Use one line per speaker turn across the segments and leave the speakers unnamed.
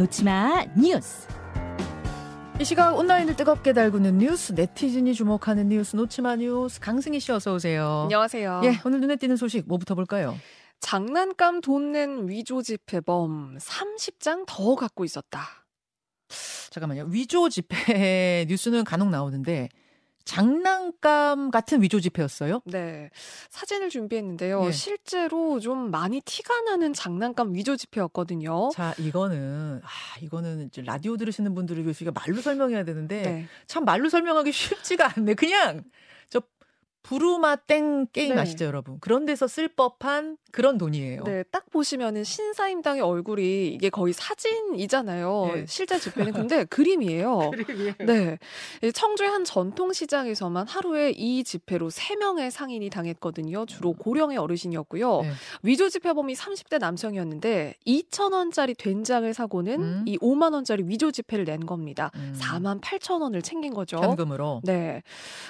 놓치마 뉴스.
이 시각 온라인을 뜨겁게 달구는 뉴스, 네티즌이 주목하는 뉴스, 놓치마 뉴스, 강승희 씨 어서 오세요.
안녕하세요.
예, 오늘 눈에 띄는 소식 뭐부터 볼까요?
장난감 돈 낸 위조 지폐범 30장 더 갖고 있었다.
잠깐만요. 위조 지폐 뉴스는 간혹 나오는데 장난감 같은 위조 지폐였어요?
네. 사진을 준비했는데요.
예.
실제로 좀 많이 티가 나는 장난감 위조 지폐였거든요.
자, 이거는 아, 이거는 이제 라디오 들으시는 분들을 위해서 이거 말로 설명해야 되는데
네.
참 말로 설명하기 쉽지가 않네. 그냥 저 부루마 땡 게임
네.
아시죠, 여러분? 그런 데서 쓸 법한 그런 돈이에요.
네, 딱 보시면은 신사임당의 얼굴이 이게 거의 사진이잖아요.
예.
실제 지폐는 근데 그림이에요.
그림이에요.
네. 이 청주의 한 전통시장에서만 하루에 이 지폐로 3명의 상인이 당했거든요. 주로 고령의 어르신이었고요.
네.
위조 지폐범이 30대 남성이었는데 2,000원짜리 된장을 사고는
음.
이 5만원짜리 위조 지폐를 낸 겁니다.
음.
4만 8천원을 챙긴 거죠.
현금으로.
네.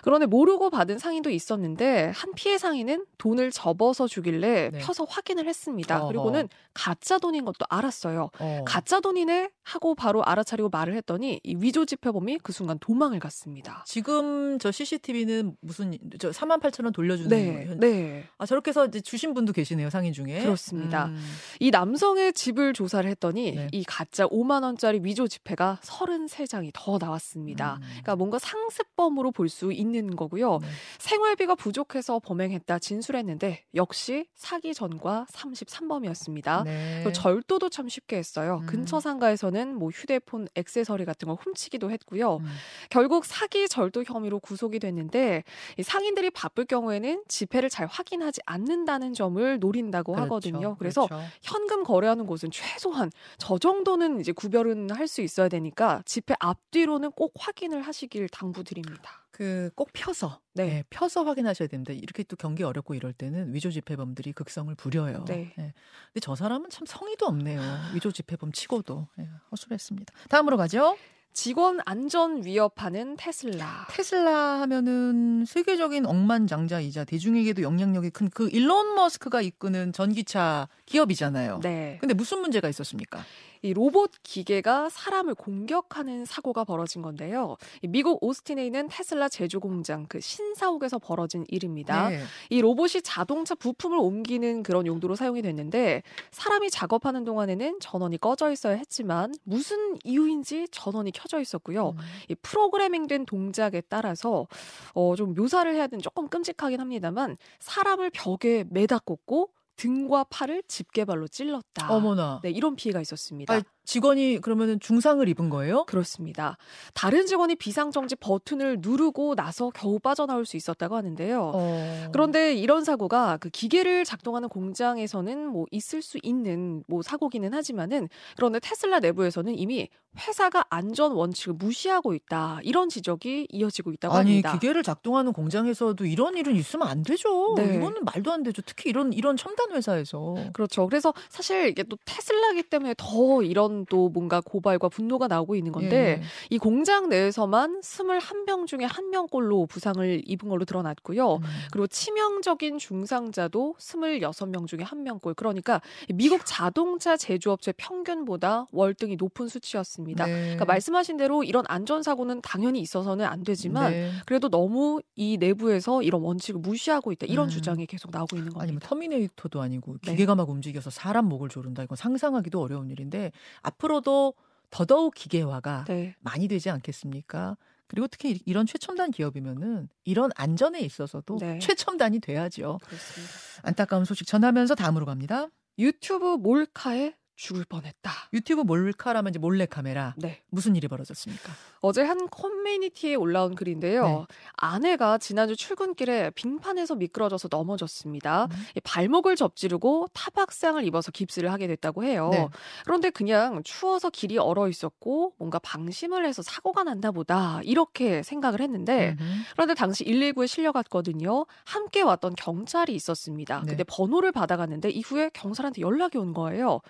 그런데 모르고 받은 상인도 있 었는데 한 피해 상인은 돈을 접어서 주길래
네.
펴서 확인을 했습니다.
어허.
그리고는 가짜 돈인 것도 알았어요.
어.
가짜 돈이네 하고 바로 알아차리고 말을 했더니 이 위조 지폐범이 그 순간 도망을 갔습니다.
지금 저 CCTV는 무슨 저 4만 8천 원 돌려주는
네,
거예요.
네.
아 저렇게 해서 주신 분도 계시네요 상인 중에.
그렇습니다.
음.
이 남성의 집을 조사를 했더니
네.
이 가짜 5만 원짜리 위조 지폐가 33장이 더 나왔습니다.
음.
그러니까 뭔가 상습범으로 볼 수 있는 거고요.
네.
생활 비가 부족해서 범행했다 진술했는데 역시 사기 전과 33범이었습니다.
네.
그 절도도 참 쉽게 했어요.
음.
근처 상가에서는 뭐 휴대폰 액세서리 같은 걸 훔치기도 했고요.
음.
결국 사기 절도 혐의로 구속이 됐는데 이 상인들이 바쁠 경우에는 지폐를 잘 확인하지 않는다는 점을 노린다고
그렇죠.
하거든요. 그래서
그렇죠.
현금 거래하는 곳은 최소한 저 정도는 이제 구별은 할 수 있어야 되니까 지폐 앞뒤로는 꼭 확인을 하시길 당부드립니다.
그 꼭 펴서
네.
네, 펴서 확인하셔야 됩니다. 이렇게 또 경기 어렵고 이럴 때는 위조 지폐범들이 극성을 부려요.
네.
근데 저 사람은 참 성의도 없네요. 위조 지폐범 치고도 예, 허술했습니다. 다음으로 가죠.
직원 안전 위협하는 테슬라.
테슬라 하면은 세계적인 억만장자이자 대중에게도 영향력이 큰 그 일론 머스크가 이끄는 전기차 기업이잖아요.
네.
근데 무슨 문제가 있었습니까?
이 로봇 기계가 사람을 공격하는 사고가 벌어진 건데요. 이 미국 오스틴에 있는 테슬라 제조 공장 그 신사옥에서 벌어진 일입니다.
네.
이 로봇이 자동차 부품을 옮기는 그런 용도로 사용이 됐는데 사람이 작업하는 동안에는 전원이 꺼져 있어야 했지만 무슨 이유인지 전원이 켜져 있었고요.
음.
이 프로그래밍된 동작에 따라서 어, 좀 묘사를 해야 되는 조금 끔찍하긴 합니다만 사람을 벽에 매다 꽂고 등과 팔을 집게발로 찔렀다.
어머나.
네, 이런 피해가 있었습니다.
아, 직원이 그러면은 중상을 입은 거예요?
그렇습니다. 다른 직원이 비상정지 버튼을 누르고 나서 겨우 빠져나올 수 있었다고 하는데요.
어.
그런데 이런 사고가 그 기계를 작동하는 공장에서는 뭐 있을 수 있는 뭐 사고기는 하지만은 그런데 테슬라 내부에서는 이미 회사가 안전 원칙을 무시하고 있다 이런 지적이 이어지고 있다고
아니
합니다.
기계를 작동하는 공장에서도 이런 일은 있으면 안 되죠.
네.
이거는 말도 안 되죠. 특히 이런 이런 첨단 회사에서.
그렇죠. 그래서 사실 이게 또 테슬라기 때문에 더 이런 또 뭔가 고발과 분노가 나오고 있는 건데
예.
이 공장 내에서만 21명 중에 한 명꼴로 부상을 입은 걸로 드러났고요.
음.
그리고 치명적인 중상자도 26명 중에 한 명꼴. 그러니까 미국 자동차 제조업체 평균보다 월등히 높은 수치였습니다.
네.
그러니까 말씀하신 대로 이런 안전 사고는 당연히 있어서는 안 되지만
네.
그래도 너무 이 내부에서 이런 원칙을 무시하고 있다. 이런
음.
주장이 계속 나오고 있는
뭐
겁니다.
터미네이터도 아니고
네.
기계가 막 움직여서 사람 목을 조른다. 이건 상상하기도 어려운 일인데 앞으로도 더더욱 기계화가
네.
많이 되지 않겠습니까? 그리고 특히 이- 이런 최첨단 기업이면은 이런 안전에 있어서도
네.
최첨단이 돼야죠.
그렇습니다.
안타까운 소식 전하면서 다음으로 갑니다.
유튜브 몰카에 죽을 뻔했다.
유튜브 몰카라면 이제 몰래 카메라
네.
무슨 일이 벌어졌습니까?
어제 한 커뮤니티에 올라온 글인데요.
네.
아내가 지난주 출근길에 빙판에서 미끄러져서 넘어졌습니다.
음.
이 발목을 접지르고 타박상을 입어서 깁스를 하게 됐다고 해요.
네.
그런데 그냥 추워서 길이 얼어 있었고 뭔가 방심을 해서 사고가 났나 보다 이렇게 생각을 했는데
음흠.
그런데 당시 119에 실려갔거든요. 함께 왔던 경찰이 있었습니다.
네.
근데 번호를 받아갔는데 이후에 경찰한테 연락이 온 거예요.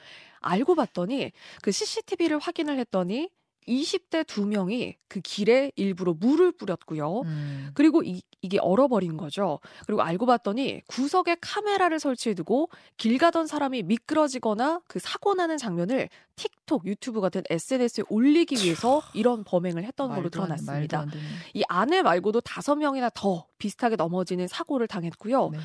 알고 봤더니 그 CCTV를 확인을 했더니 20대 두 명이 그 길에 일부러 물을 뿌렸고요.
음.
그리고 이, 이게 얼어버린 거죠. 그리고 알고 봤더니 구석에 카메라를 설치해두고 길 가던 사람이 미끄러지거나 그 사고 나는 장면을 카톡, 유튜브 같은 SNS에 올리기 위해서 이런 범행을 했던 걸로 드러났습니다.
안.
이 아내 말고도 다섯 명이나 더 비슷하게 넘어지는 사고를 당했고요.
네.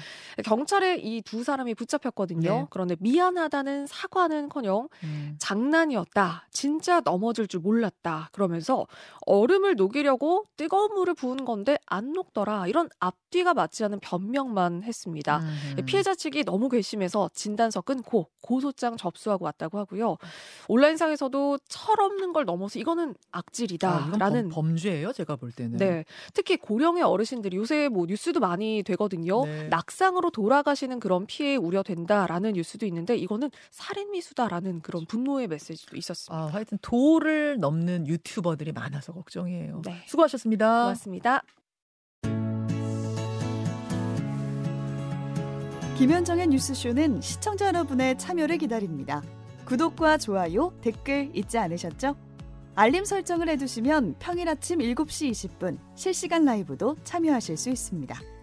경찰에 이 두 사람이 붙잡혔거든요.
네.
그런데 미안하다는 사과는커녕
음.
장난이었다. 진짜 넘어질 줄 몰 랐다. 그러면서 얼음을 녹이려고 뜨거운 물을 부은 건데 안 녹더라. 이런 앞뒤가 맞지 않은 변명만 했습니다.
음흠.
피해자 측이 너무 괘씸해서 진단서 끊고 고소장 접수하고 왔다고 하고요. 온라인상에서도 철없는 걸 넘어서 이거는
아,
악질이다라는
범, 범죄예요, 제가 볼 때는.
네. 특히 고령의 어르신들이 요새 뭐 뉴스도 많이 되거든요.
네.
낙상으로 돌아가시는 그런 피해 우려된다라는 뉴스도 있는데 이거는 살인 미수다라는 그런 분노의 메시지도 있었습니다.
아, 하여튼 도를 넘는 유튜버들이 많아서 걱정이에요.
네.
수고하셨습니다.
고맙습니다.
김현정의 뉴스쇼는 시청자 여러분의 참여를 기다립니다. 구독과 좋아요, 댓글 잊지 않으셨죠? 알림 설정을 해두시면 평일 아침 7시 20분 실시간 라이브도 참여하실 수 있습니다.